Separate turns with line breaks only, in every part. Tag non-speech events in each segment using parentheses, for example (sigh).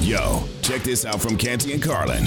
Yo, check this out from Canty and Carlin.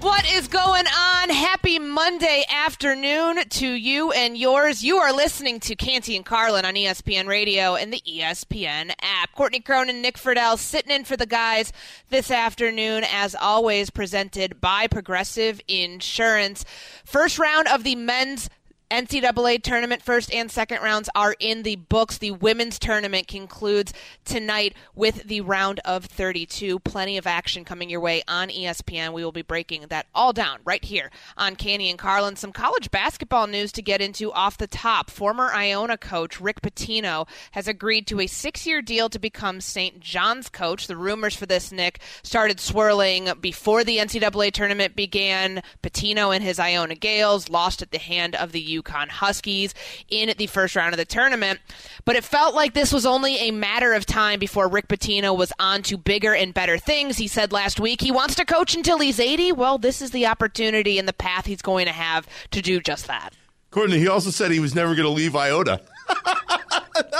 What is going on? Happy Monday afternoon to you and yours. You are listening to Canty and Carlin on ESPN Radio and the ESPN app. Courtney Cronin, Nick Friedell sitting in for the guys this afternoon, as always, presented by Progressive Insurance. First round of the men's NCAA tournament first and second rounds are in the books. The women's tournament concludes tonight with the round of 32. Plenty of action coming your way on ESPN. We will be breaking that all down right here on Canty and Carlin. Some college basketball news to get into off the top. Former Iona coach Rick Pitino has agreed to a six year deal to become St. John's coach. The rumors for this, Nick, started swirling before the NCAA tournament began. Pitino and his Iona Gaels lost at the hand of the UConn Huskies in the first round of the tournament. But it felt like this was only a matter of time before Rick Pitino was on to bigger and better things. He said last week he wants to coach until he's 80. Well, this is the opportunity and the path he's going to have to do just that.
Courtney, he also said he was never going to leave Iona. (laughs)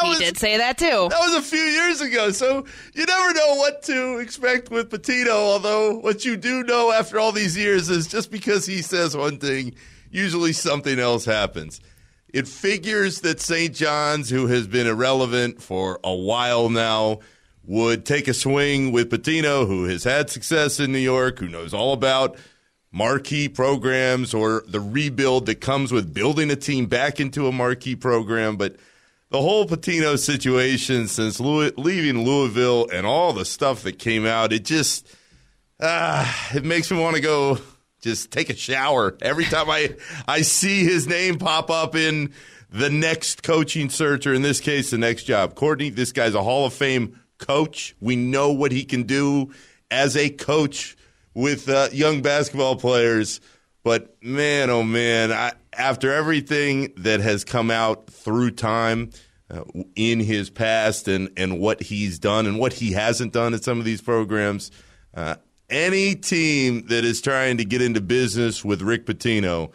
he was, did say that too.
That was a few years ago, so you never know what to expect with Pitino. Although what you do know after all these years is just because he says one thing, usually something else happens. It figures that St. John's, who has been irrelevant for a while now, would take a swing with Pitino, who has had success in New York, who knows all about marquee programs or the rebuild that comes with building a team back into a marquee program. But the whole Pitino situation since Louis, leaving Louisville and all the stuff that came out, it just ah, it makes me want to go just take a shower every time I I see his name pop up in the next coaching search or in this case the next job. Courtney, this guy's a Hall of Fame coach. We know what he can do as a coach with uh, young basketball players. But man, oh man, I, after everything that has come out through time uh, in his past and, and what he's done and what he hasn't done at some of these programs, uh, any team that is trying to get into business with Rick Pitino,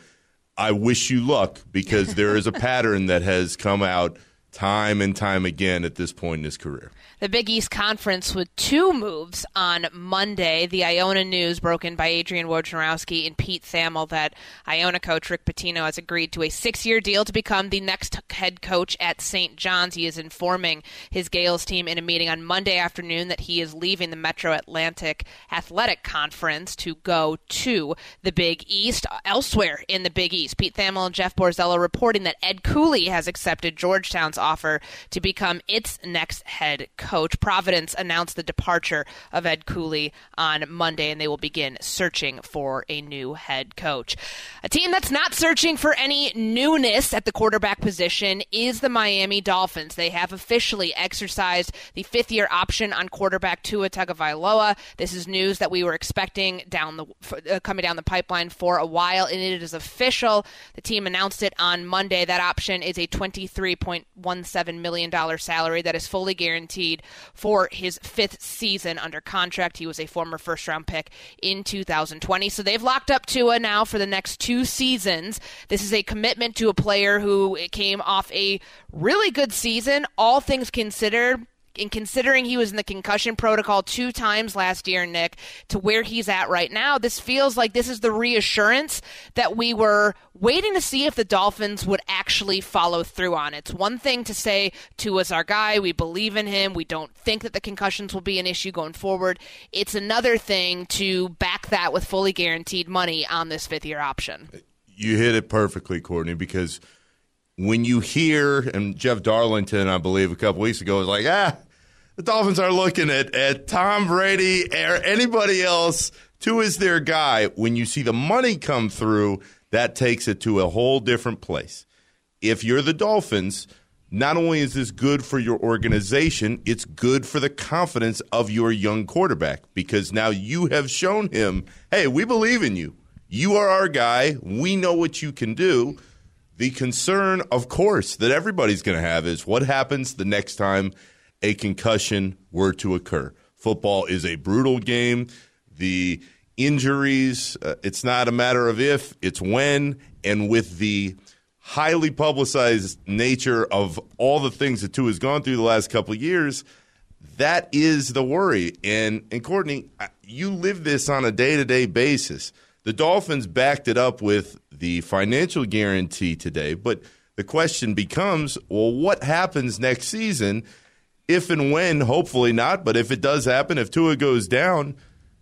I wish you luck because there is a (laughs) pattern that has come out time and time again at this point in his career
the Big East Conference with two moves on Monday. The Iona news broken by Adrian Wojnarowski and Pete Thamel that Iona coach Rick Pitino has agreed to a six-year deal to become the next head coach at St. John's. He is informing his Gaels team in a meeting on Monday afternoon that he is leaving the Metro Atlantic Athletic Conference to go to the Big East. Elsewhere in the Big East, Pete Thamel and Jeff Borzello reporting that Ed Cooley has accepted Georgetown's offer to become its next head coach coach. Providence announced the departure of Ed Cooley on Monday, and they will begin searching for a new head coach. A team that's not searching for any newness at the quarterback position is the Miami Dolphins. They have officially exercised the fifth year option on quarterback Tua Tagovailoa. This is news that we were expecting down the uh, coming down the pipeline for a while, and it is official. The team announced it on Monday. That option is a $23.17 million salary that is fully guaranteed for his fifth season under contract. He was a former first round pick in 2020. So they've locked up Tua now for the next two seasons. This is a commitment to a player who came off a really good season, all things considered and considering he was in the concussion protocol two times last year, Nick, to where he's at right now, this feels like this is the reassurance that we were waiting to see if the Dolphins would actually follow through on. It's one thing to say Tua's our guy, we believe in him, we don't think that the concussions will be an issue going forward. It's another thing to back that with fully guaranteed money on this fifth year option.
You hit it perfectly, Courtney, because – when you hear, and Jeff Darlington, I believe, a couple weeks ago was like, ah, the Dolphins are looking at, at Tom Brady or anybody else. Tua is their guy. When you see the money come through, that takes it to a whole different place. If you're the Dolphins, not only is this good for your organization, it's good for the confidence of your young quarterback because now you have shown him, hey, we believe in you. You are our guy. We know what you can do. The concern, of course, that everybody's going to have is what happens the next time a concussion were to occur. Football is a brutal game. The injuries, uh, it's not a matter of if, it's when. And with the highly publicized nature of all the things that Tua has gone through the last couple of years, that is the worry. And and Courtney, you live this on a day to day basis. The Dolphins backed it up with the financial guarantee today, but the question becomes, well, what happens next season if and when, hopefully not, but if it does happen, if Tua goes down,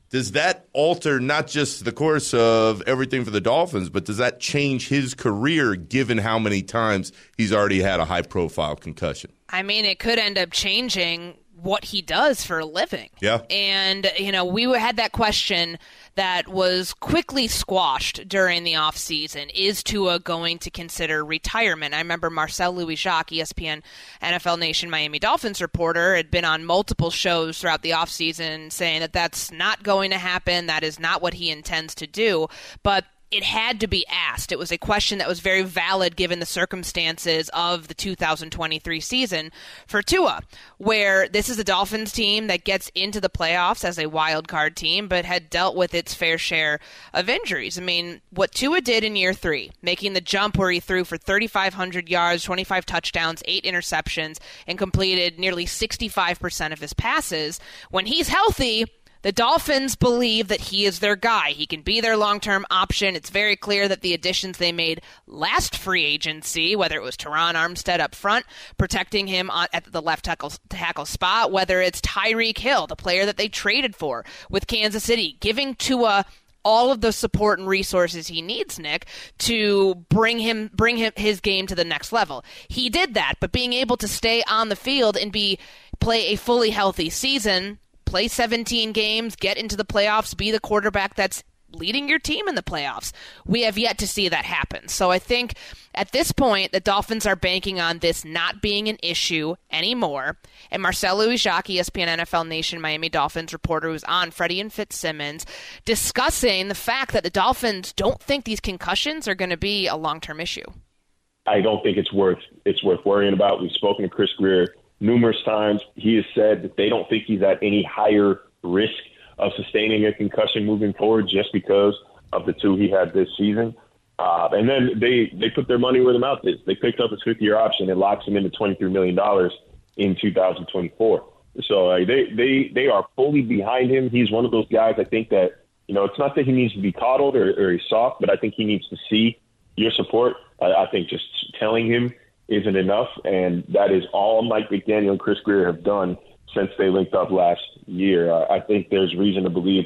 does that alter not just the course of everything for the Dolphins, but does that change his career given how many times he's already had a high profile concussion?
I mean, it could end up changing what he does for a living.
Yeah.
And, you know, we had that question that was quickly squashed during the offseason. Is Tua going to consider retirement? I remember Marcel Louis-Jacques, ESPN NFL Nation Miami Dolphins reporter, had been on multiple shows throughout the offseason saying that that's not going to happen. That is not what he intends to do. But it had to be asked. It was a question that was very valid given the circumstances of the 2023 season for Tua, where this is a Dolphins team that gets into the playoffs as a wild card team, but had dealt with its fair share of injuries. I mean, what Tua did in year three, making the jump where he threw for 3,500 yards, 25 touchdowns, eight interceptions, and completed nearly 65% of his passes, when he's healthy, the Dolphins believe that he is their guy. He can be their long term option. It's very clear that the additions they made last free agency, whether it was Terron Armstead up front, protecting him at the left tackle, tackle spot, whether it's Tyreek Hill, the player that they traded for with Kansas City, giving Tua all of the support and resources he needs, Nick, to bring him bring him his game to the next level. He did that, but being able to stay on the field and be play a fully healthy season play 17 games, get into the playoffs, be the quarterback that's leading your team in the playoffs. We have yet to see that happen. So I think at this point, the Dolphins are banking on this not being an issue anymore. And Marcel Louis-Jacques, ESPN NFL Nation Miami Dolphins reporter, who's on Freddie and Fitzsimmons, discussing the fact that the Dolphins don't think these concussions are going to be a long-term issue.
I don't think it's worth it's worth worrying about. We've spoken to Chris Grier numerous times. He has said that they don't think he's at any higher risk of sustaining a concussion moving forward just because of the two he had this season. Uh, and then they, they put their money where their mouth is. They picked up his fifth year option and locks him into $23 million in 2024. So uh, they, they, they are fully behind him. He's one of those guys I think that, you know, it's not that he needs to be coddled or, or he's soft, but I think he needs to see your support. I, I think just telling him isn't enough, and that is all Mike McDaniel and Chris Grier have done since they linked up last year. Uh, I think there's reason to believe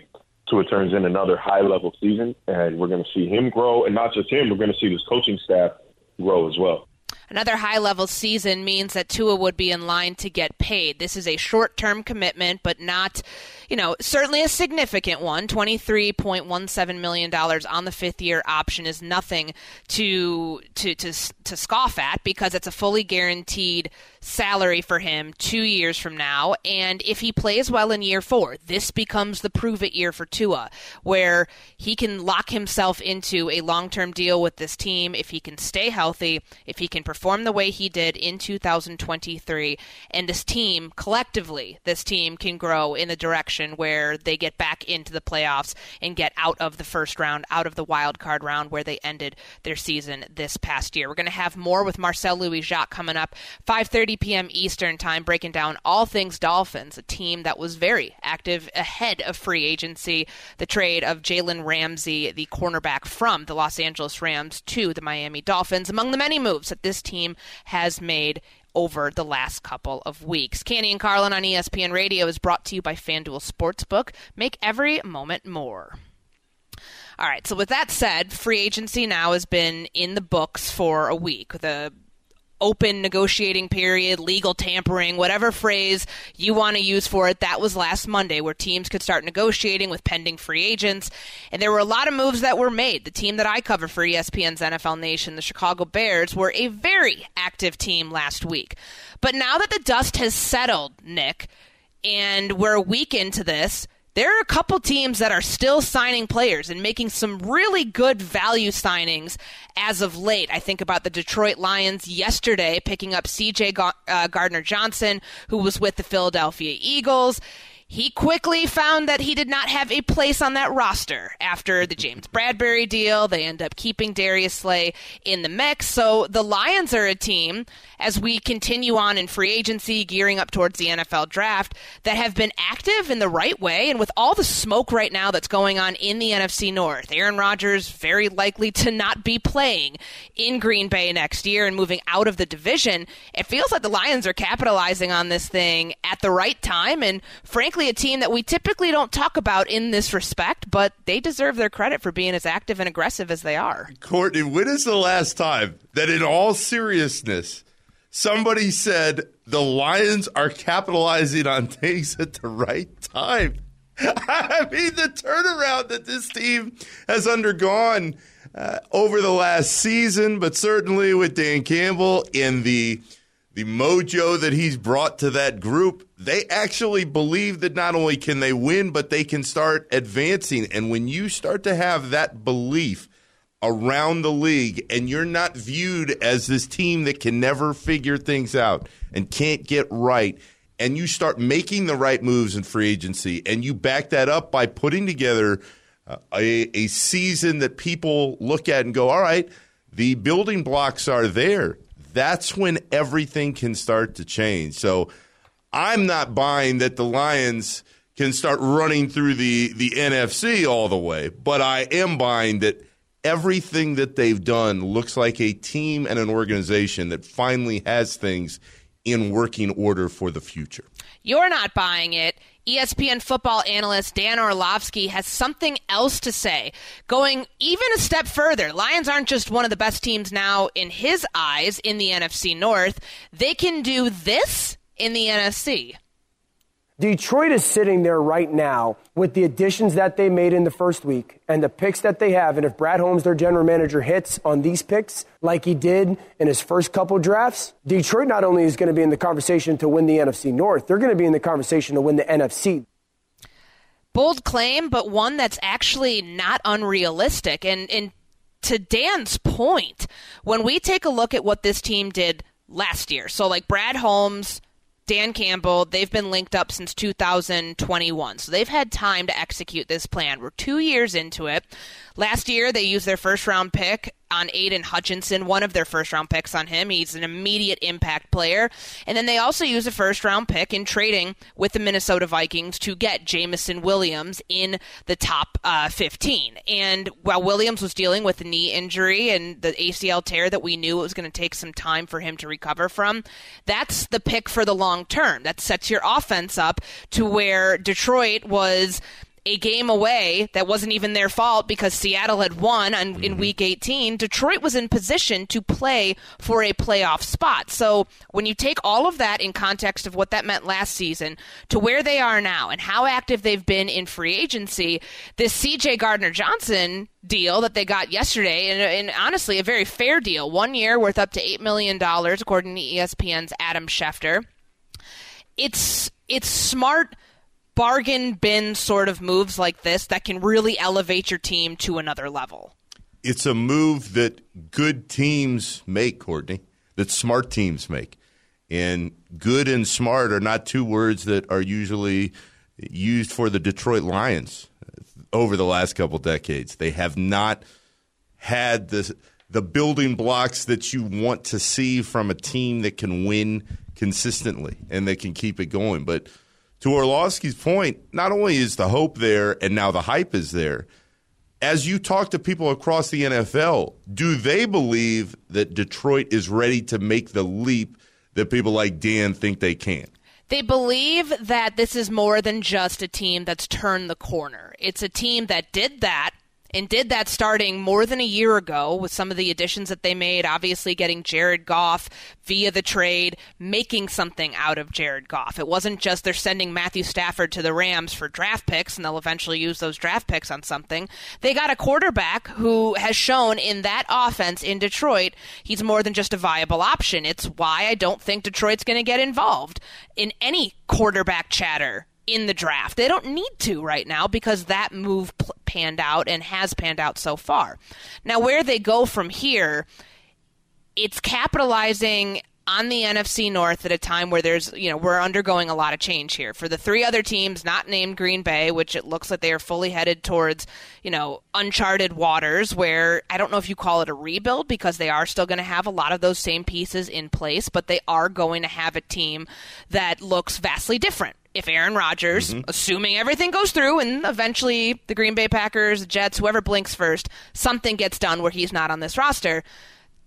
Tua turns in another high level season, and we're going to see him grow, and not just him, we're going to see this coaching staff grow as well.
Another high level season means that Tua would be in line to get paid. This is a short term commitment, but not, you know, certainly a significant one. $23.17 million on the fifth year option is nothing to, to, to, to scoff at because it's a fully guaranteed salary for him two years from now. And if he plays well in year four, this becomes the prove it year for Tua, where he can lock himself into a long term deal with this team if he can stay healthy, if he can perform the way he did in 2023. And this team, collectively, this team can grow in the direction where they get back into the playoffs and get out of the first round, out of the wild card round where they ended their season this past year. We're going to have more with Marcel Louis-Jacques coming up 5:30 p.m. Eastern Time, breaking down all things Dolphins, a team that was very active ahead of free agency. The trade of Jalen Ramsey, the cornerback from the Los Angeles Rams, to the Miami Dolphins, among the many moves that this team has made over the last couple of weeks. Canty and Carlin on ESPN Radio is brought to you by FanDuel Sportsbook. Make every moment more. All right, so with that said, free agency now has been in the books for a week. The open negotiating period, legal tampering, whatever phrase you want to use for it. That was last Monday, where teams could start negotiating with pending free agents. And there were a lot of moves that were made. The team that I cover for ESPN's NFL Nation, the Chicago Bears, were a very active team last week. But now that the dust has settled, Nick, and we're a week into this, there are a couple teams that are still signing players and making some really good value signings as of late. I think about the Detroit Lions yesterday picking up CJ uh, Gardner Johnson, who was with the Philadelphia Eagles. He quickly found that he did not have a place on that roster after the James Bradberry deal. They end up keeping Darius Slay in the mix. So the Lions are a team, as we continue on in free agency, gearing up towards the NFL draft, that have been active in the right way. And with all the smoke right now that's going on in the NFC North, Aaron Rodgers very likely to not be playing in Green Bay next year and moving out of the division. It feels like the Lions are capitalizing on this thing at the right time. And frankly, a team that we typically don't talk about in this respect, but they deserve their credit for being as active and aggressive as they are.
Courtney, when is the last time that, in all seriousness, somebody said the Lions are capitalizing on things at the right time? (laughs) I mean, the turnaround that this team has undergone uh, over the last season, but certainly with Dan Campbell in the the mojo that he's brought to that group, they actually believe that not only can they win, but they can start advancing. And when you start to have that belief around the league and you're not viewed as this team that can never figure things out and can't get right, and you start making the right moves in free agency and you back that up by putting together uh, a, a season that people look at and go, all right, the building blocks are there that's when everything can start to change. So I'm not buying that the Lions can start running through the, the NFC all the way, but I am buying that everything that they've done looks like a team and an organization that finally has things in working order for the future.
You're not buying it. ESPN football analyst Dan Orlovsky has something else to say. Going even a step further, Lions aren't just one of the best teams now in his eyes in the NFC North. They can do this in the NFC.
Detroit is sitting there right now with the additions that they made in the first week and the picks that they have. And if Brad Holmes, their general manager, hits on these picks like he did in his first couple drafts, Detroit not only is going to be in the conversation to win the NFC North, they're going to be in the conversation to win the NFC.
Bold claim, but one that's actually not unrealistic. And, and to Dan's point, when we take a look at what this team did last year, so like Brad Holmes, Dan Campbell, they've been linked up since 2021. So they've had time to execute this plan. We're two years into it. Last year, they used their first round pick on Aidan Hutchinson, one of their first round picks on him. He's an immediate impact player. And then they also use a first round pick in trading with the Minnesota Vikings to get Jameson Williams in the top uh, 15. And while Williams was dealing with a knee injury and the ACL tear that we knew it was going to take some time for him to recover from, that's the pick for the long term. That sets your offense up to where Detroit was a game away that wasn't even their fault because Seattle had won on, in mm-hmm. week 18. Detroit was in position to play for a playoff spot. So when you take all of that in context of what that meant last season to where they are now and how active they've been in free agency, this CJ Gardner Johnson deal that they got yesterday, and, and, honestly, a very fair deal. One year worth up to $8 million, according to ESPN's Adam Schefter. It's it's smart bargain bin sort of moves like this that can really elevate your team to another level.
It's a move that good teams make, Courtney, that smart teams make. And good and smart are not two words that are usually used for the Detroit Lions over the last couple decades. They have not had the the building blocks that you want to see from a team that can win consistently and that can keep it going. But to Orlovsky's point, not only is the hope there and now the hype is there, as you talk to people across the NFL, do they believe that Detroit is ready to make the leap that people like Dan think they can?
They believe that this is more than just a team that's turned the corner. It's a team that did that and did that starting more than a year ago with some of the additions that they made, obviously getting Jared Goff via the trade, making something out of Jared Goff. It wasn't just they're sending Matthew Stafford to the Rams for draft picks and they'll eventually use those draft picks on something. They got a quarterback who has shown in that offense in Detroit he's more than just a viable option. It's why I don't think Detroit's going to get involved in any quarterback chatter in the draft. They don't need to right now because that move panned out and has panned out so far. Now, where they go from here, it's capitalizing on the NFC North at a time where there's, you know, we're undergoing a lot of change here. For the three other teams not named Green Bay, which it looks like they are fully headed towards, you know, uncharted waters where I don't know if you call it a rebuild because they are still going to have a lot of those same pieces in place, but they are going to have a team that looks vastly different if Aaron Rodgers, mm-hmm. assuming everything goes through and eventually the Green Bay Packers, the Jets, whoever blinks first, something gets done where he's not on this roster,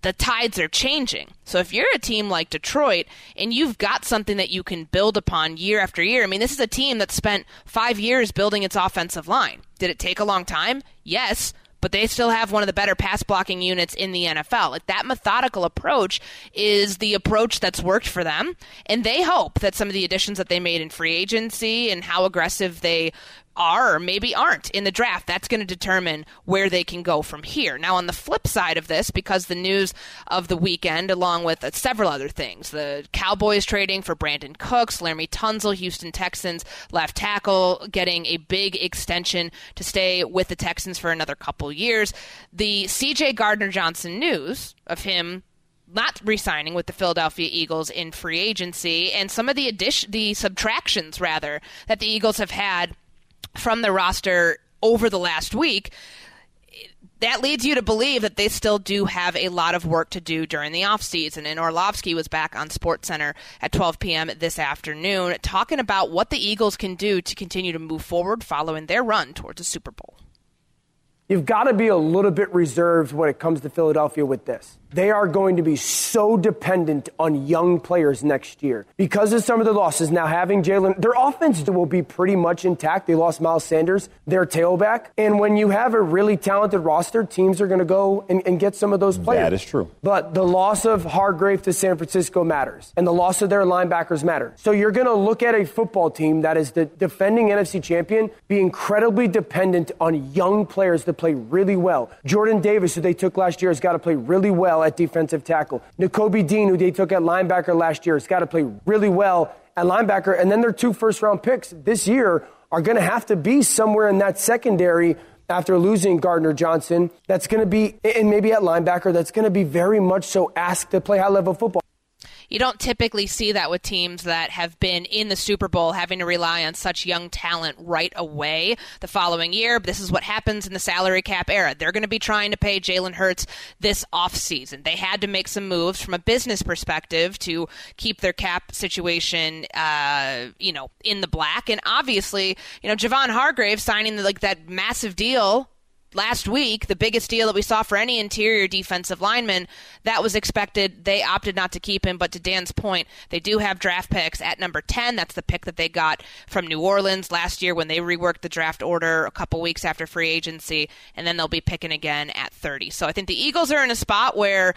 the tides are changing. So if you're a team like Detroit and you've got something that you can build upon year after year, I mean, this is a team that spent five years building its offensive line. Did it take a long time? Yes but they still have one of the better pass blocking units in the NFL. Like that methodical approach is the approach that's worked for them, and they hope that some of the additions that they made in free agency and how aggressive they are or maybe aren't in the draft. That's going to determine where they can go from here. Now, on the flip side of this, because the news of the weekend, along with uh, several other things, the Cowboys trading for Brandin Cooks, Laremy Tunsil, Houston Texans left tackle, getting a big extension to stay with the Texans for another couple years. The CJ Gardner Johnson news of him not re-signing with the Philadelphia Eagles in free agency, and some of the addition, the subtractions rather that the Eagles have had from the roster over the last week, that leads you to believe that they still do have a lot of work to do during the offseason. And Orlovsky was back on SportsCenter at 12 p.m. this afternoon talking about what the Eagles can do to continue to move forward following their run towards a Super Bowl.
You've got to be a little bit reserved when it comes to Philadelphia with this they are going to be so dependent on young players next year because of some of the losses. Now, having Jalen, their offense will be pretty much intact. They lost Miles Sanders, their tailback. And when you have a really talented roster, teams are going to go and, and, get some of those players.
That is true.
But the loss of Hargrave to San Francisco matters, and the loss of their linebackers matter. So you're going to look at a football team that is the defending NFC champion, be incredibly dependent on young players to play really well. Jordan Davis, who they took last year, has got to play really well well at defensive tackle. Nakobe Dean, who they took at linebacker last year, has got to play really well at linebacker. And then their two first round picks this year are going to have to be somewhere in that secondary after losing Gardner Johnson. That's going to be, and maybe at linebacker, that's going to be very much so asked to play high level football.
You don't typically see that with teams that have been in the Super Bowl having to rely on such young talent right away the following year. But this is what happens in the salary cap era. They're going to be trying to pay Jalen Hurts this offseason. They had to make some moves from a business perspective to keep their cap situation, uh, you know, in the black. And obviously, you know, Javon Hargrave signing the, like that massive deal last week, the biggest deal that we saw for any interior defensive lineman, that was expected. They opted not to keep him, but to Dan's point, they do have draft picks at number 10. That's the pick that they got from New Orleans last year when they reworked the draft order a couple weeks after free agency, and then they'll be picking again at 30. So I think the Eagles are in a spot where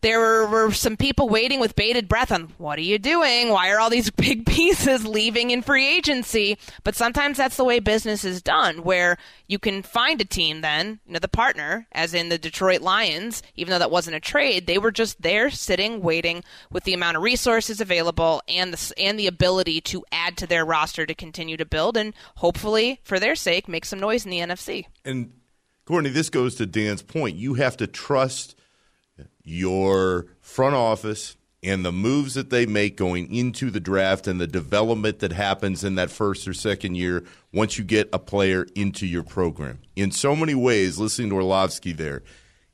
there were some people waiting with bated breath on what are you doing? Why are all these (laughs) big pieces leaving in free agency? But sometimes that's the way business is done, where you can find a team then, you know, the partner, as in the Detroit Lions, even though that wasn't a trade, they were just there sitting, waiting with the amount of resources available and the, and the ability to add to their roster to continue to build and hopefully, for their sake, make some noise in the NFC.
And Courtney, this goes to Dan's point. You have to trust your front office and the moves that they make going into the draft and the development that happens in that first or second year once you get a player into your program. In so many ways, listening to Orlovsky there,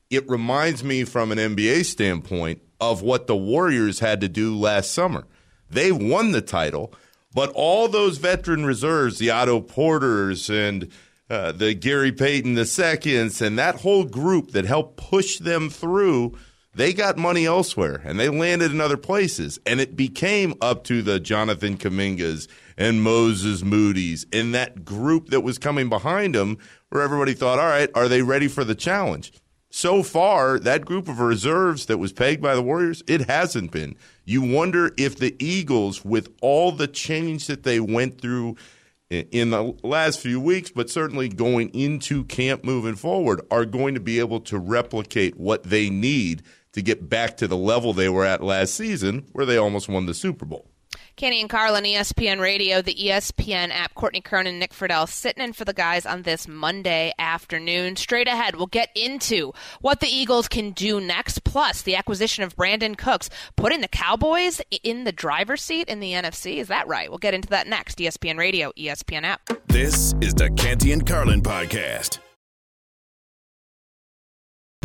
it reminds me from an NBA standpoint of what the Warriors had to do last summer. They won the title, but all those veteran reserves, the Otto Porters and uh, the Gary Payton the seconds, and that whole group that helped push them through they got money elsewhere and they landed in other places. And it became up to the Jonathan Kumingas and Moses Moody's and that group that was coming behind them where everybody thought, all right, are they ready for the challenge? So far, that group of reserves that was pegged by the Warriors, it hasn't been. You wonder if the Eagles, with all the change that they went through in the last few weeks, but certainly going into camp moving forward, are going to be able to replicate what they need to get back to the level they were at last season, where they almost won the Super Bowl.
Canty and Carlin, ESPN Radio, the ESPN app. Courtney Cronin, Nick Friedell sitting in for the guys on this Monday afternoon. Straight ahead, we'll get into what the Eagles can do next, plus the acquisition of Brandin Cooks, putting the Cowboys in the driver's seat in the NFC. Is that right? We'll get into that next. ESPN Radio, ESPN app.
This is the Canty and Carlin podcast.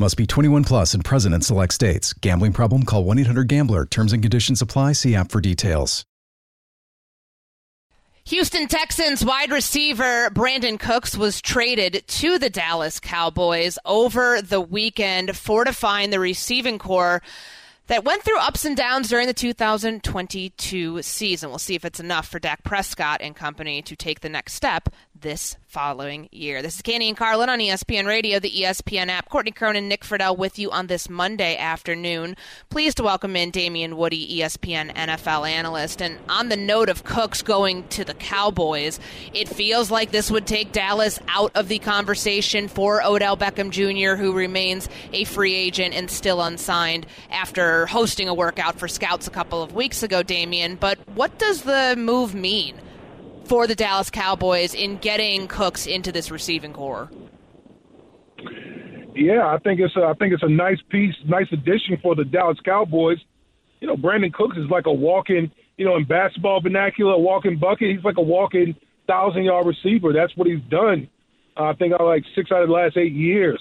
Must be 21 plus and present in select states. Gambling problem? Call 1 800 GAMBLER. Terms and conditions apply. See app for details.
Houston Texans wide receiver Brandin Cooks was traded to the Dallas Cowboys over the weekend, fortifying the receiving corps that went through ups and downs during the 2022 season. We'll see if it's enough for Dak Prescott and company to take the next step this following year. This is Canty and Carlin on ESPN Radio, the ESPN app. Courtney Cronin, and Nick Friedell with you on this Monday afternoon. Pleased to welcome in Damien Woody, ESPN NFL analyst. And on the note of Cooks going to the Cowboys, it feels like this would take Dallas out of the conversation for Odell Beckham Jr., who remains a free agent and still unsigned after hosting a workout for scouts a couple of weeks ago, Damien. But what does the move mean? For the Dallas Cowboys in getting Cooks into this receiving corps?
Yeah, I think it's a, I think it's a nice piece, nice addition for the Dallas Cowboys. You know, Brandin Cooks is like a walking, you know, in basketball vernacular, a walking bucket. He's like a walking thousand yard receiver. That's what he's done. Uh, I think I like six out of the last eight years.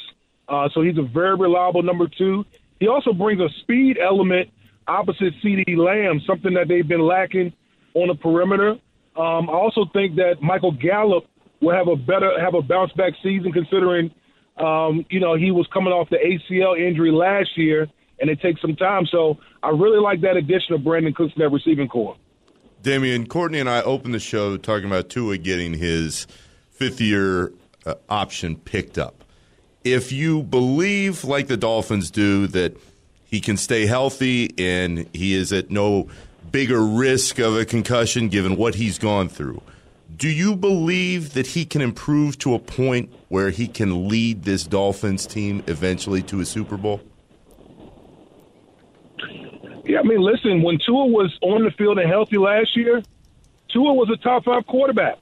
Uh, so he's a very reliable number two. He also brings a speed element opposite CeeDee Lamb, something that they've been lacking on the perimeter. Um, I also think that Michael Gallup will have a better have a bounce back season considering um, you know he was coming off the ACL injury last year and it takes some time. So I really like that addition of Brandin Cooks to that receiving corps.
Damien Courtney and I opened the show talking about Tua getting his fifth year uh, option picked up. If you believe, like the Dolphins do, that he can stay healthy and he is at no bigger risk of a concussion given what he's gone through. Do you believe that he can improve to a point where he can lead this Dolphins team eventually to a Super Bowl?
Yeah, I mean, listen, when Tua was on the field and healthy last year, Tua was a top five quarterback.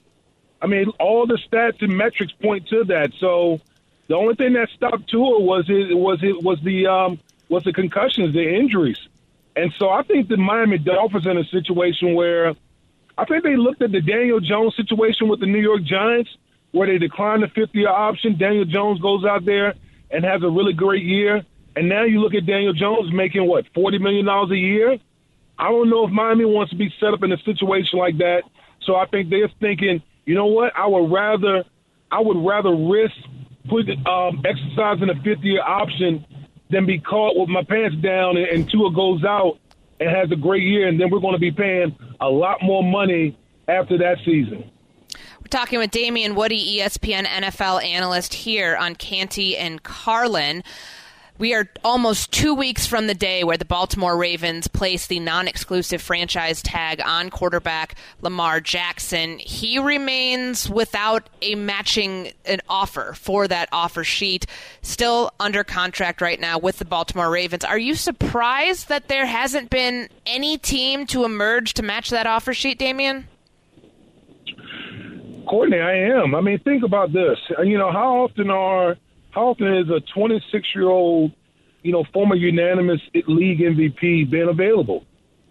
I mean, all the stats and metrics point to that. So the only thing that stopped Tua was it was it was the um, was the concussions, the injuries. And so I think the Miami Dolphins in a situation where I think they looked at the Daniel Jones situation with the New York Giants, where they declined the fifth year option. Daniel Jones goes out there and has a really great year. And now you look at Daniel Jones making what forty million dollars a year. I don't know if Miami wants to be set up in a situation like that. So I think they're thinking, you know what? I would rather, I would rather risk put um, exercising a fifth year option than be caught with my pants down and, and Tua goes out and has a great year, and then we're going to be paying a lot more money after that season.
We're talking with Damien Woody, ESPN NFL analyst here on Canty and Carlin. We are almost two weeks from the day where the Baltimore Ravens placed the non exclusive franchise tag on quarterback Lamar Jackson. He remains without a matching an offer for that offer sheet, still under contract right now with the Baltimore Ravens. Are you surprised that there hasn't been any team to emerge to match that offer sheet, Damien?
Courtney, I am. I mean, think about this. You know, how often are often is a 26 year old, you know, former unanimous league MVP been available?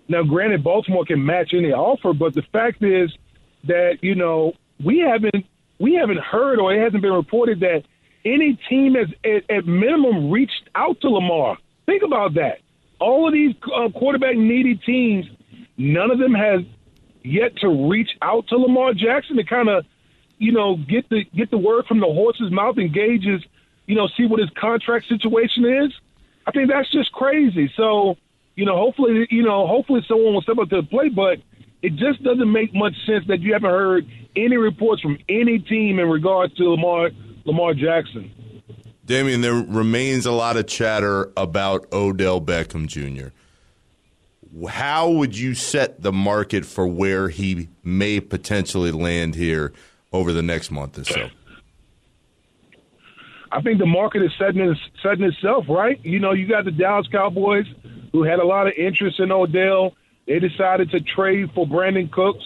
Now, granted, Baltimore can match any offer, but the fact is that you know we haven't we haven't heard or it hasn't been reported that any team has at, at minimum reached out to Lamar. Think about that. All of these uh, quarterback needy teams, none of them has yet to reach out to Lamar Jackson to kind of, you know, get the get the word from the horse's mouth and gauges you know, see what his contract situation is. I think that's just crazy. So, you know, hopefully, you know, hopefully someone will step up to the plate, but it just doesn't make much sense that you haven't heard any reports from any team in regards to Lamar Lamar Jackson.
Damien, there remains a lot of chatter about Odell Beckham Jr. How would you set the market for where he may potentially land here over the next month or so?
I think the market is setting setting itself right. You know, you got the Dallas Cowboys who had a lot of interest in Odell. They decided to trade for Brandin Cooks,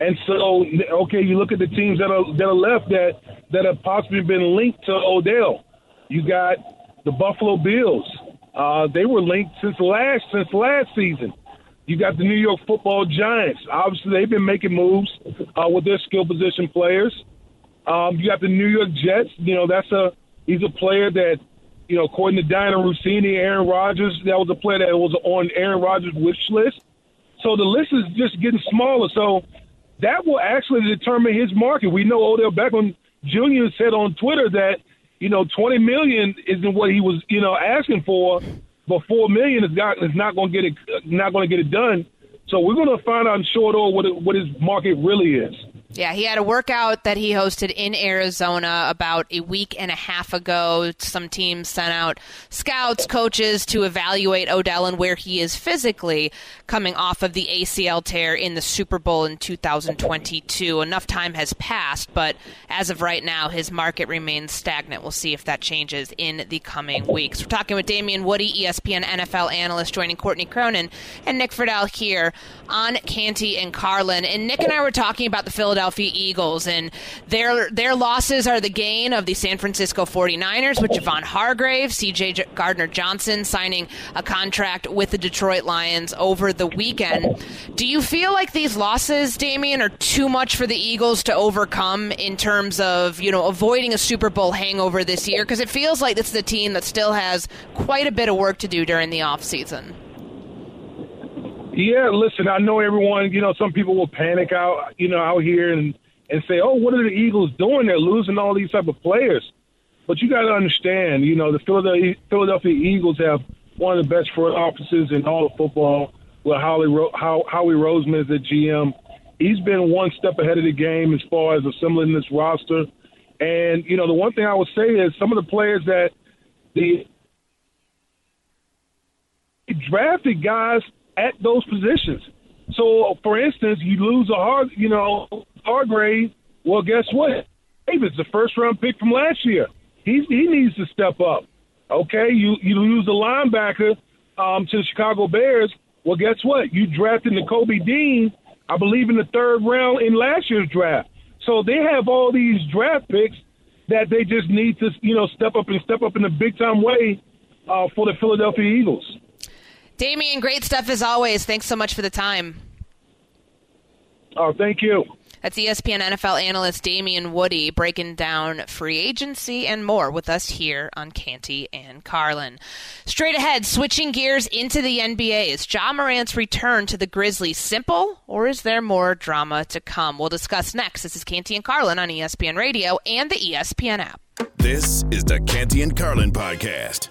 and so okay, you look at the teams that are that are left that that have possibly been linked to Odell. You got the Buffalo Bills. Uh, they were linked since last since last season. You got the New York Football Giants. Obviously, they've been making moves uh, with their skill position players. Um, you got the New York Jets. You know that's a He's a player that, you know, according to Dianna Russini, Aaron Rodgers, that was a player that was on Aaron Rodgers' wish list. So the list is just getting smaller. So that will actually determine his market. We know Odell Beckham Jr. said on Twitter that, you know, 20 million isn't what he was, you know, asking for, but 4 million is not is not going to get it not going to get it done. So we're going to find out in short order what it, what his market really is.
Yeah, he had a workout that he hosted in Arizona about a week and a half ago. Some teams sent out scouts, coaches to evaluate Odell and where he is physically coming off of the ACL tear in the Super Bowl in 2022. Enough time has passed, but as of right now, his market remains stagnant. We'll see if that changes in the coming weeks. We're talking with Damien Woody, ESPN NFL analyst, joining Courtney Cronin and Nick Friedell here on Canty and Carlin. And Nick and I were talking about the Philadelphia Philadelphia Eagles, and their their losses are the gain of the San Francisco 49ers with Javon Hargrave, C.J. Gardner Johnson signing a contract with the Detroit Lions over the weekend. Do you feel like these losses, Damien, are too much for the Eagles to overcome in terms of you know avoiding a Super Bowl hangover this year? Because it feels like this is a team that still has quite a bit of work to do during the offseason.
Yeah, listen, I know everyone, you know, some people will panic out, you know, out here and and say, "Oh, what are the Eagles doing? They're losing all these type of players." But you got to understand, you know, the Philadelphia, Philadelphia Eagles have one of the best front offices in all of football. With Howie, How, Howie Roseman is the GM. He's been one step ahead of the game as far as assembling this roster. And you know, the one thing I would say is some of the players that the drafted guys at those positions. So, for instance, you lose a hard, you know, Hargrave. Well, guess what? Davis the first round pick from last year. He he needs to step up. Okay, you you lose a linebacker um, to the Chicago Bears. Well, guess what? You drafted Nakobe Dean, I believe, in the third round in last year's draft. So they have all these draft picks that they just need to, you know, step up and step up in a big time way uh, for the Philadelphia Eagles.
Damien, great stuff as always. Thanks so much for the time.
Oh, thank you.
That's ESPN NFL analyst Damien Woody breaking down free agency and more with us here on Canty and Carlin. Straight ahead, switching gears into the NBA. Is Ja Morant's return to the Grizzlies simple, or is there more drama to come? We'll discuss next. This is Canty and Carlin on ESPN Radio and the ESPN app.
This is the Canty and Carlin podcast.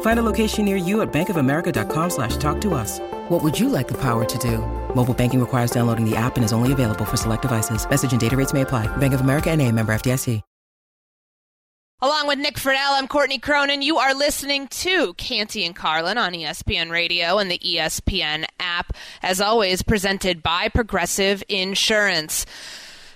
Find a location near you at bankofamerica.com slash talk to us. What would you like the power to do? Mobile banking requires downloading the app and is only available for select devices. Message and data rates may apply. Bank of America and a member FDIC.
Along with Nick Friedell, I'm Courtney Cronin. You are listening to Canty and Carlin on ESPN Radio and the ESPN app. As always, presented by Progressive Insurance.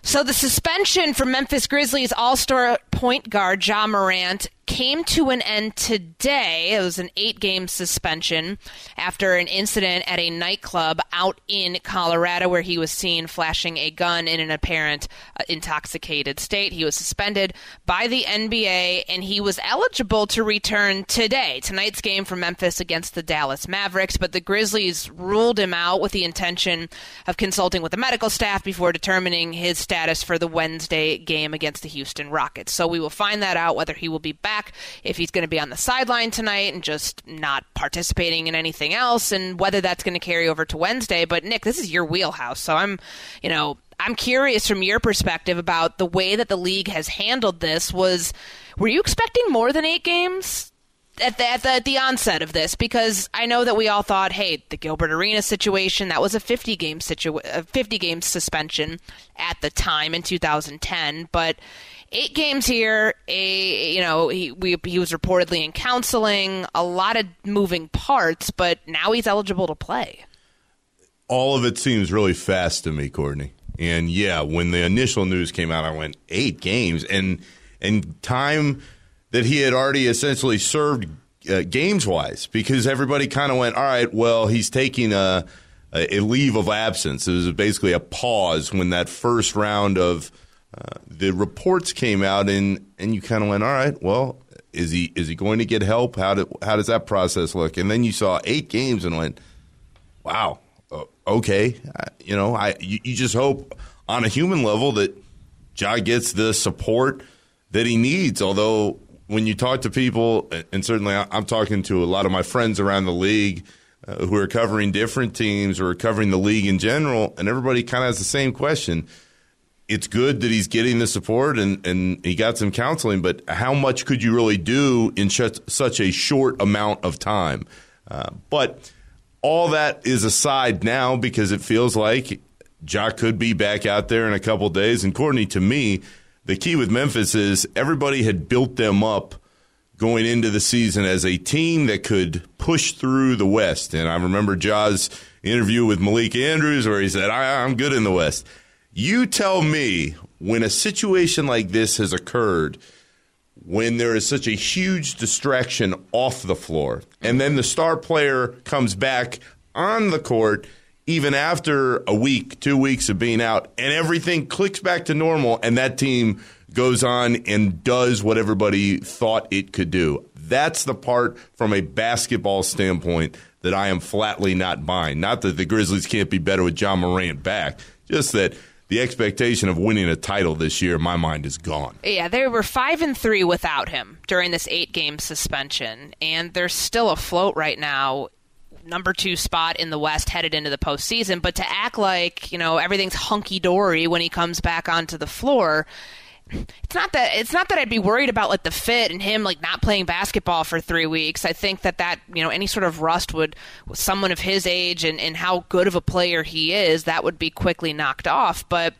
So the suspension for Memphis Grizzlies All-Star point guard Ja Morant came to an end today. It was an eight game suspension after an incident at a nightclub out in Colorado where he was seen flashing a gun in an apparent uh, intoxicated state. He was suspended by the NBA and he was eligible to return today. Tonight's game for Memphis against the Dallas Mavericks, but the Grizzlies ruled him out with the intention of consulting with the medical staff before determining his status for the Wednesday game against the Houston Rockets. So we will find that out whether he will be back back, if he's going to be on the sideline tonight and just not participating in anything else, and whether that's going to carry over to Wednesday. But Nick, this is your wheelhouse, so I'm, you know, I'm curious from your perspective about the way that the league has handled this. Was were you expecting more than eight games? At the, at the, at the onset of this because I know that we all thought, hey, the Gilbert Arenas situation that was a 50 game situ- a 50 game suspension at the time in 2010, but eight games here. A you know he we, he was reportedly in counseling. A lot of moving parts, but now he's eligible to play.
All of it seems really fast to me, Courtney. And yeah, when the initial news came out, I went eight games and and time that he had already essentially served uh, games wise because everybody kind of went, all right, well, he's taking a, a leave of absence. It was basically a pause when that first round of uh, the reports came out, and and you kind of went, all right, well, is he is he going to get help? How do, how does that process look? And then you saw eight games and went, wow, uh, okay, you know, I you, you, just hope on a human level that Ja gets the support that he needs. Although when you talk to people, and certainly I'm talking to a lot of my friends around the league. Uh, who are covering different teams or covering the league in general, and everybody kind of has the same question it's good that he's getting the support and, and he got some counseling, but how much could you really do in such, such a short amount of time? Uh, but all that is aside now because it feels like Ja could be back out there in a couple days. And Courtney, to me, the key with Memphis is everybody had built them up going into the season as a team that could push through the West. And I remember Ja's interview with Malika Andrews where he said, I, I'm good in the West. You tell me when a situation like this has occurred, when there is such a huge distraction off the floor, and then the star player comes back on the court even after a week, two weeks of being out, and everything clicks back to normal, and that team goes on and does what everybody thought it could do. That's the part from a basketball standpoint that I am flatly not buying. Not that the Grizzlies can't be better with Ja Morant back, just that the expectation of winning a title this year, my mind, is gone.
Yeah, they were five and three without him during this eight game suspension, and they're still afloat right now. Number two spot in the West headed into the postseason, but to act like you know everything's hunky dory when he comes back onto the floor, it's not that it's not that I'd be worried about like the fit and him like not playing basketball for three weeks. I think that that you know any sort of rust would someone of his age and, and how good of a player he is that would be quickly knocked off. But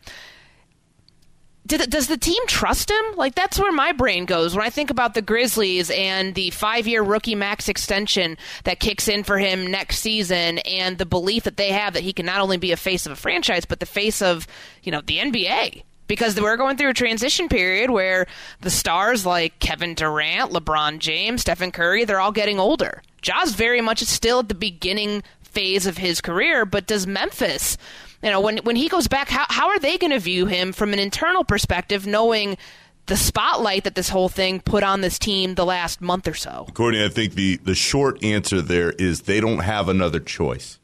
did, does the team trust him? Like that's where my brain goes when I think about the Grizzlies and the five-year rookie max extension that kicks in for him next season, and the belief that they have that he can not only be a face of a franchise but the face of you know the NBA because we're going through a transition period where the stars like Kevin Durant, LeBron James, Stephen Curry, they're all getting older. Ja's very much is still at the beginning phase of his career, but does Memphis, you know, when when he goes back, how how are they going to view him from an internal perspective, knowing the spotlight that this whole thing put on this team the last month or so?
Courtney, I think the the short answer there is they don't have another choice.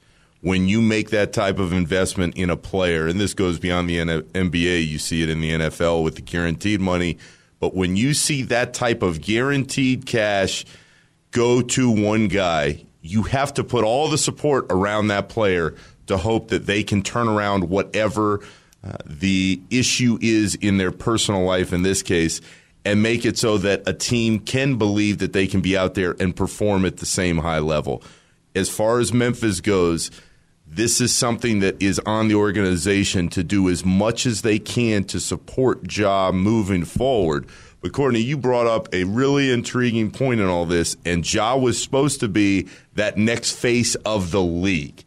When you make that type of investment in a player, and this goes beyond the NBA, you see it in the NFL with the guaranteed money. But when you see that type of guaranteed cash go to one guy, you have to put all the support around that player to hope that they can turn around whatever uh, the issue is in their personal life in this case and make it so that a team can believe that they can be out there and perform at the same high level. As far as Memphis goes, this is something that is on the organization to do as much as they can to support Ja moving forward. But Courtney, you brought up a really intriguing point in all this, and Ja was supposed to be that next face of the league.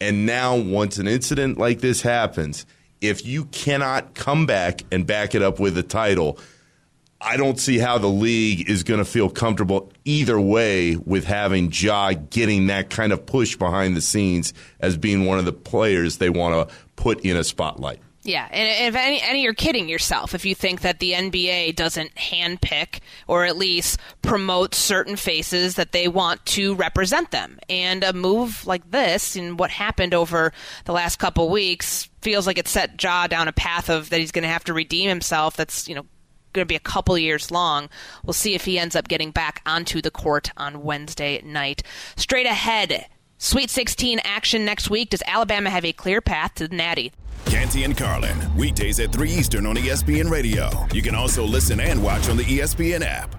And now, once an incident like this happens, if you cannot come back and back it up with a title, I don't see how the league is going to feel comfortable either way with having Ja getting that kind of push behind the scenes as being one of the players they want to put in a spotlight.
Yeah, and if any, any, you're kidding yourself if you think that the NBA doesn't handpick or at least promote certain faces that they want to represent them. And a move like this and what happened over the last couple weeks feels like it set Ja down a path of that he's going to have to redeem himself. That's you know going to be a couple years long. We'll see if he ends up getting back onto the court on Wednesday night. Straight ahead. Sweet 16 action next week. Does Alabama have a clear path to the Natty?
Canty and Carlin, weekdays at 3 Eastern on ESPN Radio. You can also listen and watch on the ESPN app.